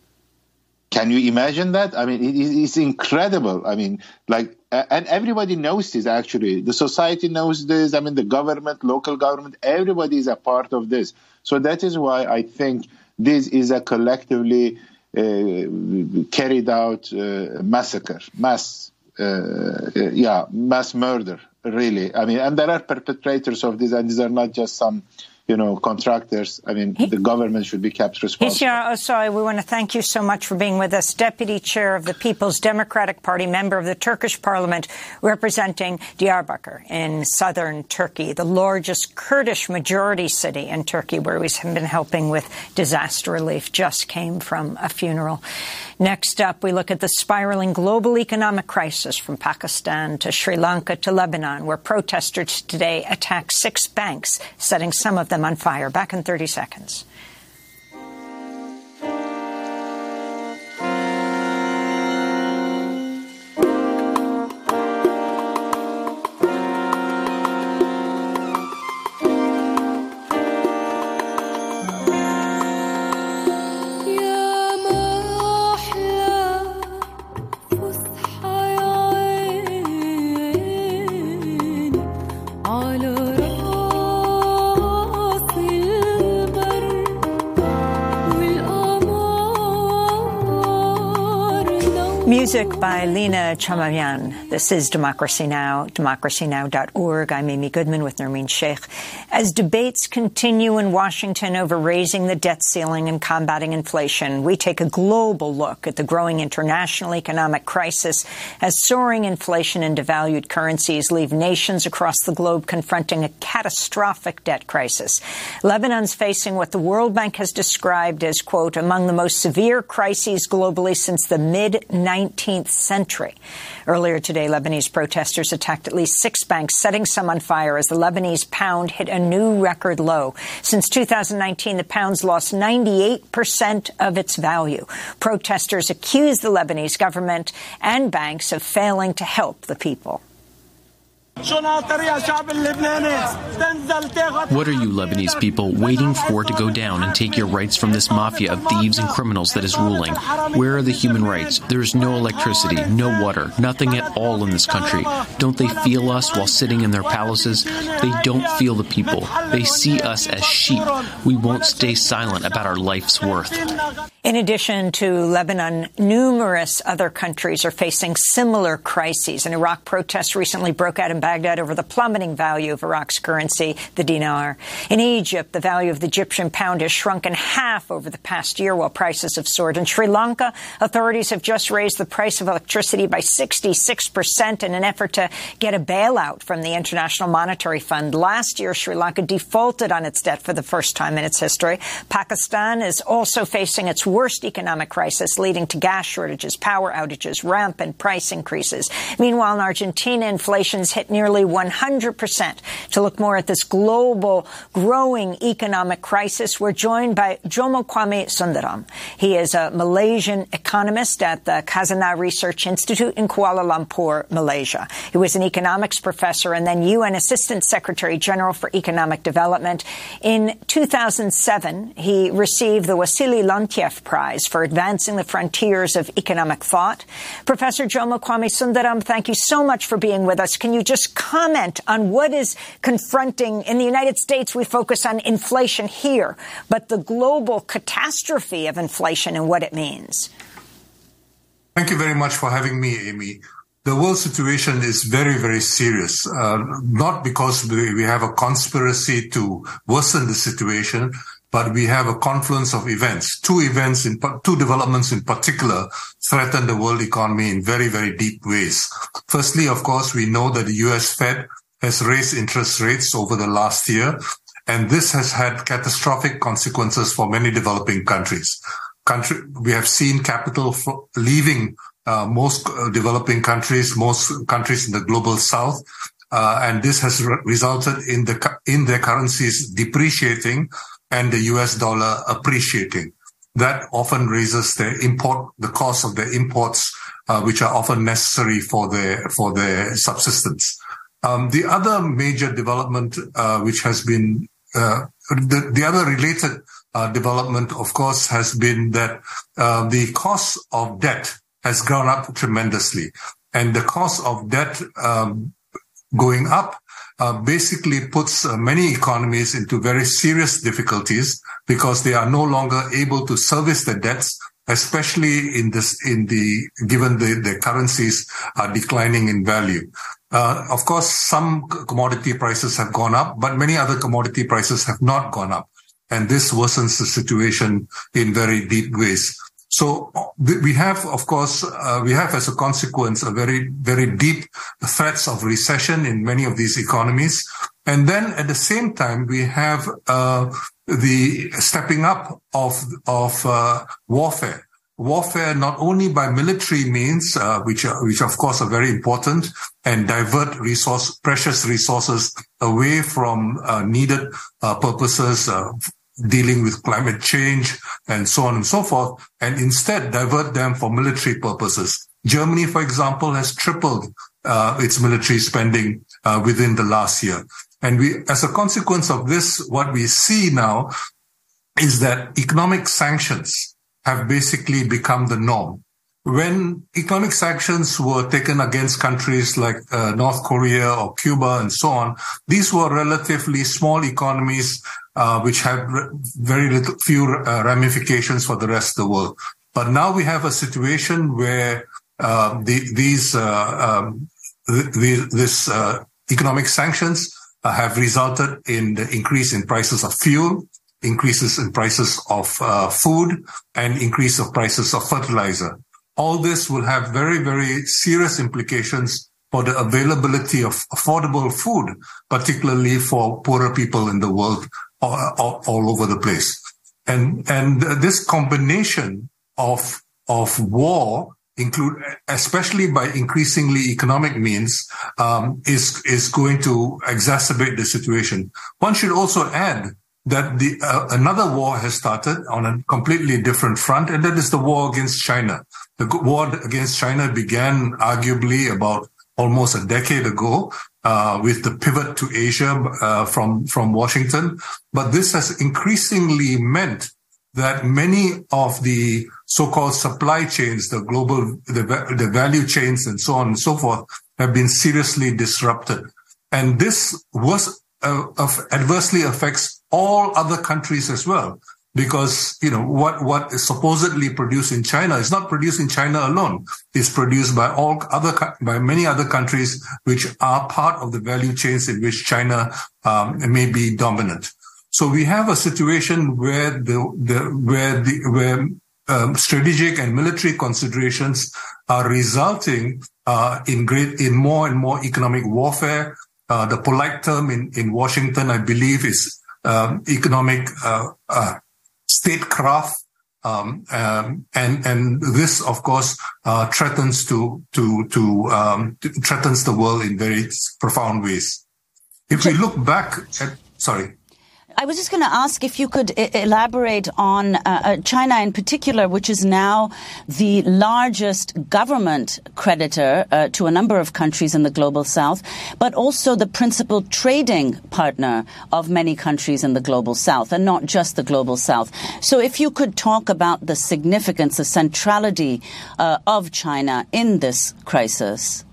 Can you imagine that? I mean, it, it's incredible. I mean, like, and everybody knows this actually. The society knows this. I mean, the government, local government, everybody is a part of this. So that is why I think this is a collectively uh, carried out uh, massacre, mass Uh, yeah, mass murder, really. I mean, and there are perpetrators of this, and these are not just some you know, contractors. I mean, the government should be kept responsible. Oh, Hişyar Özsoy, we want to thank you so much for being with us. Deputy Chair of the People's Democratic Party, member of the Turkish Parliament, representing Diyarbakir in southern Turkey, the largest Kurdish majority city in Turkey, where we've been helping with disaster relief, just came from a funeral. Next up, we look at the spiraling global economic crisis from Pakistan to Sri Lanka to Lebanon, where protesters today attacked six banks, setting some of them on fire. Back in 30 seconds. By Lena Chamamyan. This is Democracy Now!, democracynow.org. I'm Amy Goodman with Nermeen Shaikh. As debates continue in Washington over raising the debt ceiling and combating inflation, we take a global look at the growing international economic crisis as soaring inflation and devalued currencies leave nations across the globe confronting a catastrophic debt crisis. Lebanon's facing what the World Bank has described as, quote, among the most severe crises globally since the mid 19th century. Earlier today, Lebanese protesters attacked at least six banks, setting some on fire as the Lebanese pound hit a new record low. Since 2019, the pound's lost 98% of its value. Protesters accuse the Lebanese government and banks of failing to help the people. What are you Lebanese people waiting for to go down and take your rights from this mafia of thieves and criminals that is ruling? Where are the human rights? There is no electricity, no water, nothing at all in this country. Don't they feel us while sitting in their palaces? They don't feel the people. They see us as sheep. We won't stay silent about our life's worth. In addition to Lebanon, numerous other countries are facing similar crises. An Iraq protest recently broke out in Baghdad over the plummeting value of Iraq's currency, the dinar. In Egypt, the value of the Egyptian pound has shrunk in half over the past year while prices have soared. In Sri Lanka, authorities have just raised the price of electricity by 66% in an effort to get a bailout from the International Monetary Fund. Last year, Sri Lanka defaulted on its debt for the first time in its history. Pakistan is also facing its worst economic crisis, leading to gas shortages, power outages, rampant price increases. Meanwhile, in Argentina, inflation's hit nearly 100%. To look more at this global growing economic crisis, we're joined by Jomo Kwame Sundaram. He is a Malaysian economist at the Khazanah Research Institute in Kuala Lumpur, Malaysia. He was an economics professor and then UN Assistant Secretary General for Economic Development. In 2007, he received the Wassily Leontief Prize for advancing the frontiers of economic thought. Professor Jomo Kwame Sundaram, thank you so much for being with us. Can you just comment on what is confronting in the United States? We focus on inflation here, but the global catastrophe of inflation and what it means. Thank you very much for having me, Amy. The world situation is very, very serious. Uh, not because we, we have a conspiracy to worsen the situation, but we have a confluence of events. Two events in two developments in particular threaten the world economy in very, very deep ways. Firstly, of course, we know that the US Fed has raised interest rates over the last year, and this has had catastrophic consequences for many developing countries. Country, we have seen capital leaving uh, most uh, developing countries, most countries in the global south, uh, and this has re- resulted in the in their currencies depreciating and the US dollar appreciating. That often raises the import, the cost of the imports, uh, which are often necessary for their, for their subsistence. Um, the other major development, uh, which has been, uh, the, the other related uh, development, of course, has been that uh, the cost of debt has gone up tremendously. And the cost of debt um, going up uh, basically puts uh, many economies into very serious difficulties because they are no longer able to service their debts, especially in this, in the, given the, the currencies are declining in value. Uh, of course, some commodity prices have gone up, but many other commodity prices have not gone up. And this worsens the situation in very deep ways. So we have, of course, uh, we have as a consequence a very, very deep threats of recession in many of these economies. And then at the same time, we have uh, the stepping up of of uh, warfare. warfare not only by military means, uh, which are, which of course are very important, and divert resource precious resources away from uh, needed uh, purposes, uh, dealing with climate change and so on and so forth, and instead divert them for military purposes. Germany, for example, has tripled uh, its military spending uh, within the last year. And we, as a consequence of this, what we see now is that economic sanctions have basically become the norm. When economic sanctions were taken against countries like uh, North Korea or Cuba and so on, these were relatively small economies uh, which had very little, few uh, ramifications for the rest of the world. But now we have a situation where uh, the, these uh, um, this uh, economic sanctions have resulted in the increase in prices of fuel, increases in prices of food and increase of prices of fertilizer. All this will have very, very serious implications for the availability of affordable food, particularly for poorer people in the world all, all, over the place. And, and this combination of, of war include, especially by increasingly economic means, um, is is going to exacerbate the situation. One should also add that the uh, another war has started on a completely different front, and that is the war against China. The war against China began arguably about almost a decade ago uh, with the pivot to Asia uh, from from Washington, but this has increasingly meant that many of the so-called supply chains, the global, the, the value chains and so on and so forth have been seriously disrupted. And this was uh, adversely affects all other countries as well. Because, you know, what, what is supposedly produced in China is not produced in China alone. It's produced by all other, by many other countries, which are part of the value chains in which China um, may be dominant. So we have a situation where the, the where the where um, strategic and military considerations are resulting uh, in great in more and more economic warfare. Uh, the polite term in in Washington, I believe, is um, economic uh, uh statecraft. Um, um, and and this, of course, uh, threatens to to to, um, to threatens the world in very profound ways. If we look back at sorry. I was just going to ask if you could elaborate on uh, uh, China in particular, which is now the largest government creditor uh, to a number of countries in the global south, but also the principal trading partner of many countries in the global south, and not just the global south. So if you could talk about the significance, the centrality uh, of China in this crisis.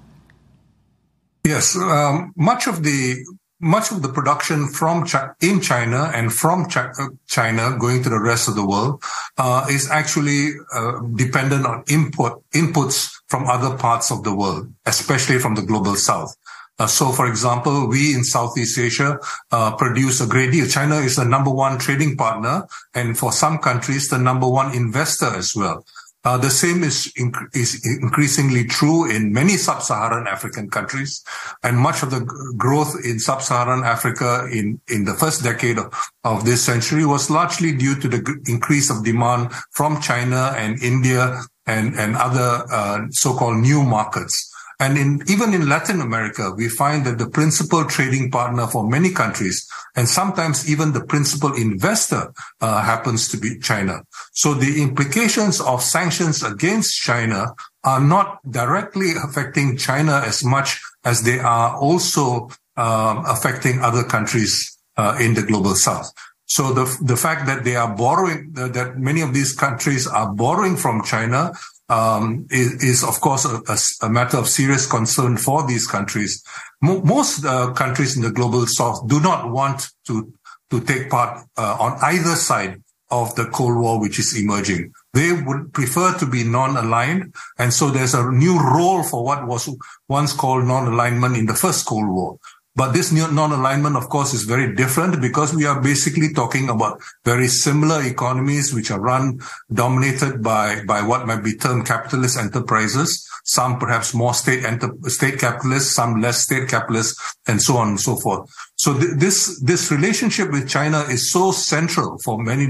Yes, um, much of the much of the production from in China and from uh, China going to the rest of the world uh, is actually uh, dependent on import inputs from other parts of the world, especially from the global south. Uh, so, for example, we in Southeast Asia uh, produce a great deal. China is the number one trading partner, and for some countries, the number one investor as well. Uh, the same is, inc- is increasingly true in many sub-Saharan African countries, and much of the growth in sub-Saharan Africa in, in the first decade of, of this century was largely due to the g- increase of demand from China and India and, and other uh, so-called new markets. And in, even in Latin America, we find that the principal trading partner for many countries, and sometimes even the principal investor, uh, happens to be China. So the implications of sanctions against China are not directly affecting China as much as they are also um, affecting other countries uh, in the global south. So the the fact that they are borrowing that many of these countries are borrowing from China um, is, is, of course a, a, a, matter of serious concern for these countries. Mo- most uh, countries in the global south do not want to to take part uh, on either side of the Cold War, which is emerging. They would prefer to be non-aligned, and so there's a new role for what was once called non-alignment in the first Cold War. But this non-alignment, of course, is very different because we are basically talking about very similar economies which are run, dominated by, by what might be termed capitalist enterprises. Some perhaps more state enter, state capitalists, some less state capitalists, and so on and so forth. So th- this, this relationship with China is so central for many,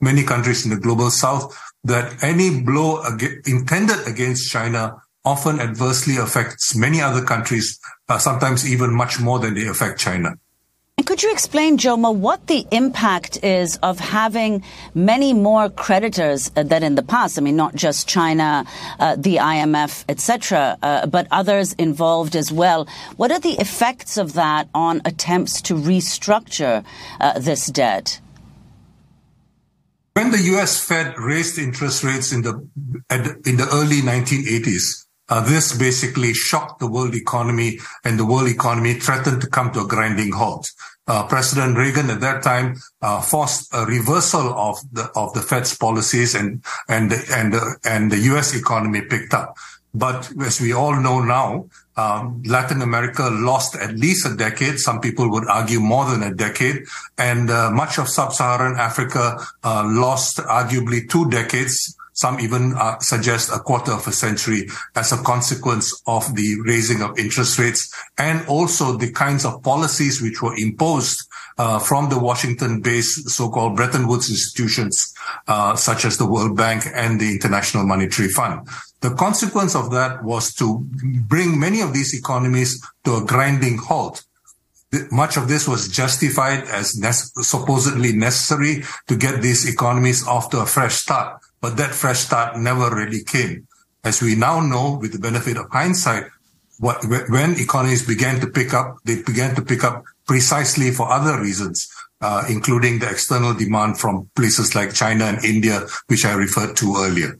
many countries in the global south that any blow ag- intended against China often adversely affects many other countries, uh, sometimes even much more than they affect China. And could you explain, Jomo, what the impact is of having many more creditors uh, than in the past? I mean, not just China, uh, the IMF, etc., uh, but others involved as well. What are the effects of that on attempts to restructure uh, this debt? When the U.S. Fed raised interest rates in the in the early 1980s, uh, this basically shocked the world economy, and the world economy threatened to come to a grinding halt. Uh, President Reagan at that time uh, forced a reversal of the of the Fed's policies, and and and and the U.S. economy picked up. But as we all know now, um, Latin America lost at least a decade. Some people would argue more than a decade. And uh, much of sub-Saharan Africa uh, lost arguably two decades. Some even uh, suggest a quarter of a century as a consequence of the raising of interest rates and also the kinds of policies which were imposed uh, from the Washington-based so-called Bretton Woods institutions, uh, such as the World Bank and the International Monetary Fund. The consequence of that was to bring many of these economies to a grinding halt. Much of this was justified as ne- supposedly necessary to get these economies off to a fresh start. But that fresh start never really came. As we now know, with the benefit of hindsight, what, when economies began to pick up, they began to pick up precisely for other reasons, uh, including the external demand from places like China and India, which I referred to earlier.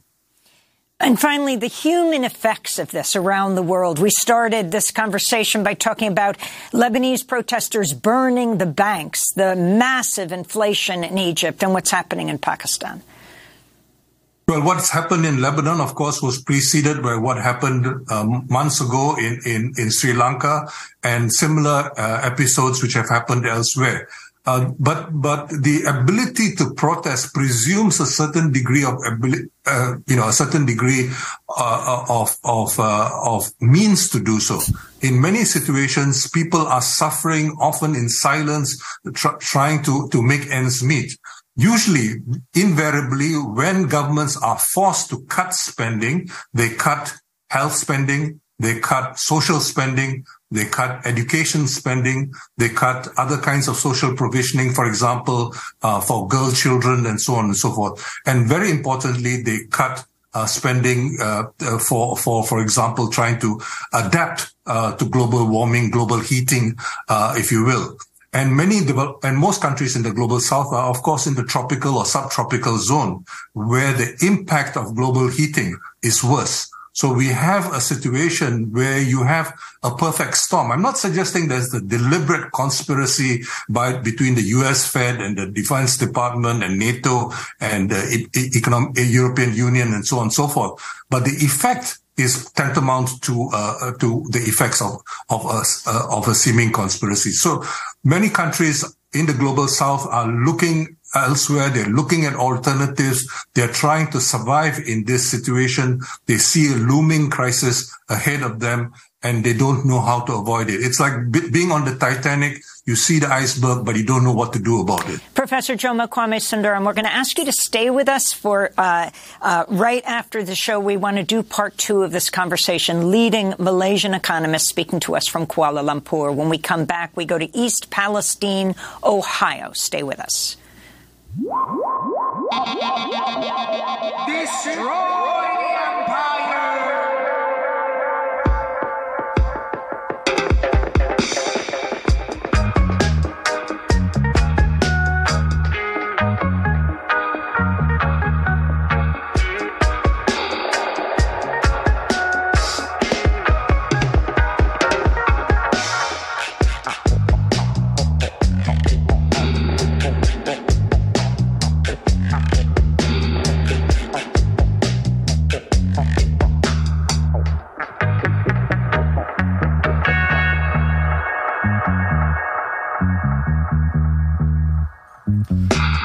And finally, the human effects of this around the world. We started this conversation by talking about Lebanese protesters burning the banks, the massive inflation in Egypt, and what's happening in Pakistan. Well, what's happened in Lebanon, of course, was preceded by what happened um, months ago in, in, in Sri Lanka and similar uh, episodes which have happened elsewhere. Uh, but but the ability to protest presumes a certain degree of uh, you know, a certain degree uh, of of uh, of means to do so. In many situations, people are suffering, often in silence, tr- trying to to make ends meet. Usually, invariably, when governments are forced to cut spending, they cut health spending, they cut social spending, they cut education spending. They cut other kinds of social provisioning, for example, uh, for girl children and so on and so forth. And very importantly, they cut uh, spending uh, uh for for for example trying to adapt uh, to global warming, global heating, uh, if you will. And many develop, and most countries in the global south are, of course, in the tropical or subtropical zone where the impact of global heating is worse. So we have a situation where you have a perfect storm. I'm not suggesting there's a deliberate conspiracy by between the U.S. Fed and the Defense Department and NATO and the economic, European Union and so on and so forth. But the effect is tantamount to uh, to the effects of of a, uh, of a seeming conspiracy. So many countries in the global south are looking elsewhere. They're looking at alternatives. They're trying to survive in this situation. They see a looming crisis ahead of them and they don't know how to avoid it. It's like being on the Titanic. You see the iceberg, but you don't know what to do about it. Professor Jomo Kwame Sundaram, we're going to ask you to stay with us for uh, uh, right after the show. We want to do part two of this conversation. Leading Malaysian economist speaking to us from Kuala Lumpur. When we come back, we go to East Palestine, Ohio. Stay with us. Destroy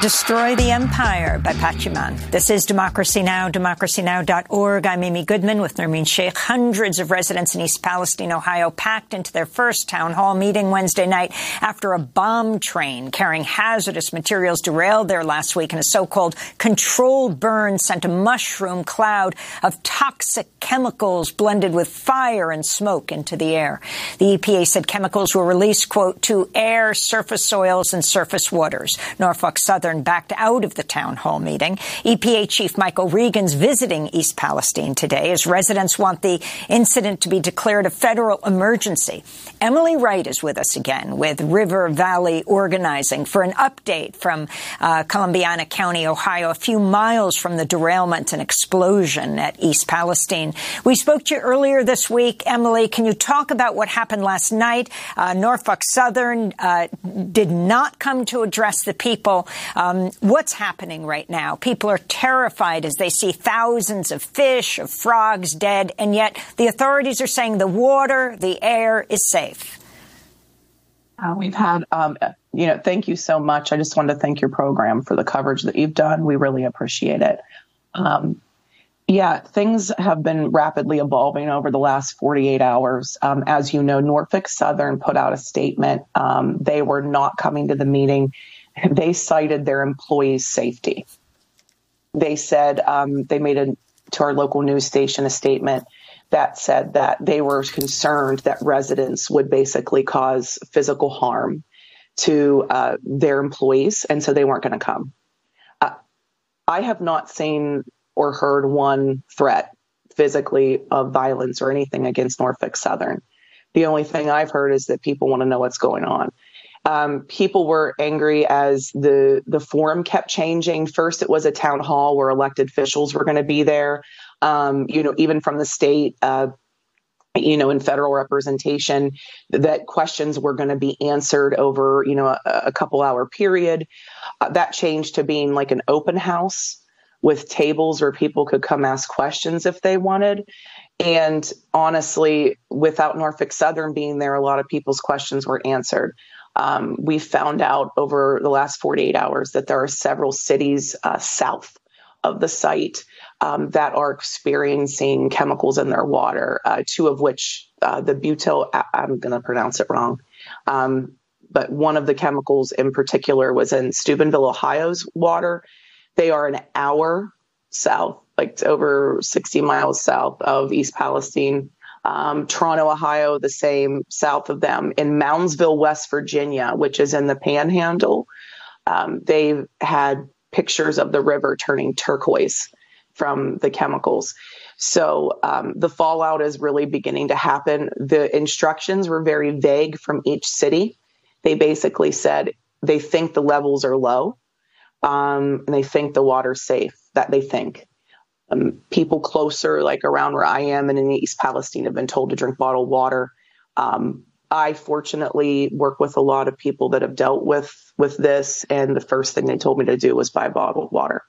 Destroy the Empire by Pachyman. This is Democracy Now!, democracynow.org. I'm Amy Goodman with Nermeen Shaikh. Hundreds of residents in East Palestine, Ohio, packed into their first town hall meeting Wednesday night after a bomb train carrying hazardous materials derailed there last week in a so-called controlled burn sent a mushroom cloud of toxic chemicals blended with fire and smoke into the air. The EPA said chemicals were released, quote, to air, surface soils, and surface waters. Norfolk Southern backed out of the town hall meeting. EPA Chief Michael Regan's visiting East Palestine today as residents want the incident to be declared a federal emergency. Emily Wright is with us again with River Valley Organizing for an update from uh, Columbiana County, Ohio, a few miles from the derailment and explosion at East Palestine. We spoke to you earlier this week. Emily, can you talk about what happened last night? Uh, Norfolk Southern uh, did not come to address the people. Um, what's happening right now? People are terrified as they see thousands of fish, of frogs dead, and yet the authorities are saying the water, the air is safe. Uh, we've had, um, you know, thank you so much. I just wanted to thank your program for the coverage that you've done. We really appreciate it. Um, yeah, things have been rapidly evolving over the last 48 hours. Um, as you know, Norfolk Southern put out a statement. Um, they were not coming to the meeting. They cited their employees' safety. They said um, they made a to our local news station a statement that said that they were concerned that residents would basically cause physical harm to uh, their employees, and so they weren't going to come. Uh, I have not seen or heard one threat physically of violence or anything against Norfolk Southern. The only thing I've heard is that people want to know what's going on. Um, people were angry as the the forum kept changing. First, it was a town hall where elected officials were going to be there. Um, you know, even from the state, uh, you know, in federal representation, that questions were going to be answered over you know a, a couple hour period. Uh, that changed to being like an open house with tables where people could come ask questions if they wanted. And honestly, without Norfolk Southern being there, a lot of people's questions were answered. Um, we found out over the last 48 hours that there are several cities uh, south of the site um, that are experiencing chemicals in their water, uh, two of which uh, the butyl, I'm going to pronounce it wrong, um, but one of the chemicals in particular was in Steubenville, Ohio's water, they are an hour south, like over 60 miles south of East Palestine. Um, Toronto, Ohio, the same south of them. In Moundsville, West Virginia, which is in the panhandle, um, they've had pictures of the river turning turquoise from the chemicals. So um, the fallout is really beginning to happen. The instructions were very vague from each city. They basically said they think the levels are low um, and they think the water's safe. That they think. Um, people closer, like around where I am and in East Palestine, have been told to drink bottled water. Um, I fortunately work with a lot of people that have dealt with with this, and the first thing they told me to do was buy bottled water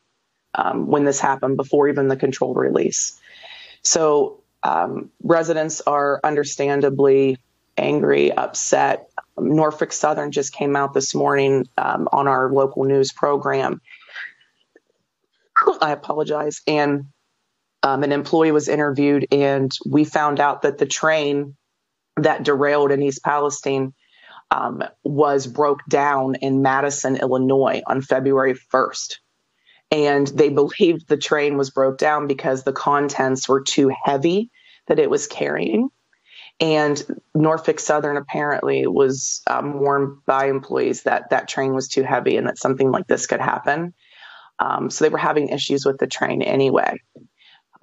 um, when this happened, before even the controlled release. So um, residents are understandably angry, upset. Norfolk Southern just came out this morning um, on our local news program. [coughs] I apologize. And um, an employee was interviewed, and we found out that the train that derailed in East Palestine um, was broke down in Madison, Illinois on February 1st. And they believed the train was broke down because the contents were too heavy that it was carrying. And Norfolk Southern apparently was um, warned by employees that that train was too heavy and that something like this could happen. Um, so they were having issues with the train anyway.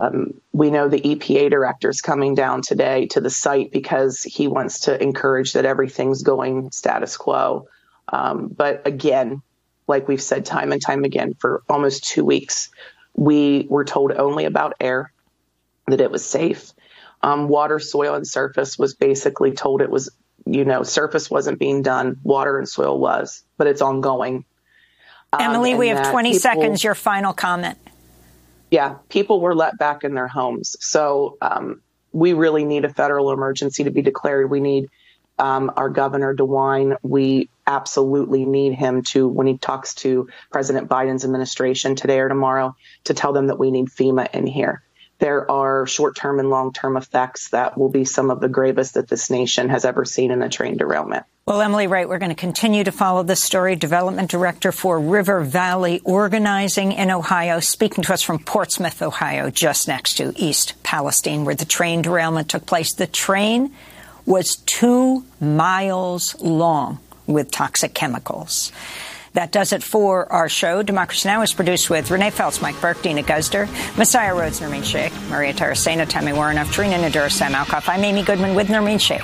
Um, we know the EPA director is coming down today to the site because he wants to encourage that everything's going status quo. Um, but again, like we've said time and time again for almost two weeks, we were told only about air, that it was safe, um, water, soil, and surface was basically told it was, you know, surface wasn't being done, water and soil was, but it's ongoing. Um, Emily, we have 20 people, seconds. Your final comment. Yeah, people were let back in their homes. So um, we really need a federal emergency to be declared. We need um, our governor, DeWine. We absolutely need him to, when he talks to President Biden's administration today or tomorrow, to tell them that we need FEMA in here. There are short term and long term effects that will be some of the gravest that this nation has ever seen in a train derailment. Well, Emily Wright, we're going to continue to follow this story. Development Director for River Valley Organizing in Ohio, speaking to us from Portsmouth, Ohio, just next to East Palestine, where the train derailment took place. The train was two miles long with toxic chemicals. That does it for our show. Democracy Now! is produced with Renee Feltz, Mike Burke, Deena Guzder, Messiah Rhodes, Nermeen Shaikh, Maria Taracena, Tami Woronoff, Charina Nadura, Sam Alcoff. I'm Amy Goodman with Nermeen Shaikh.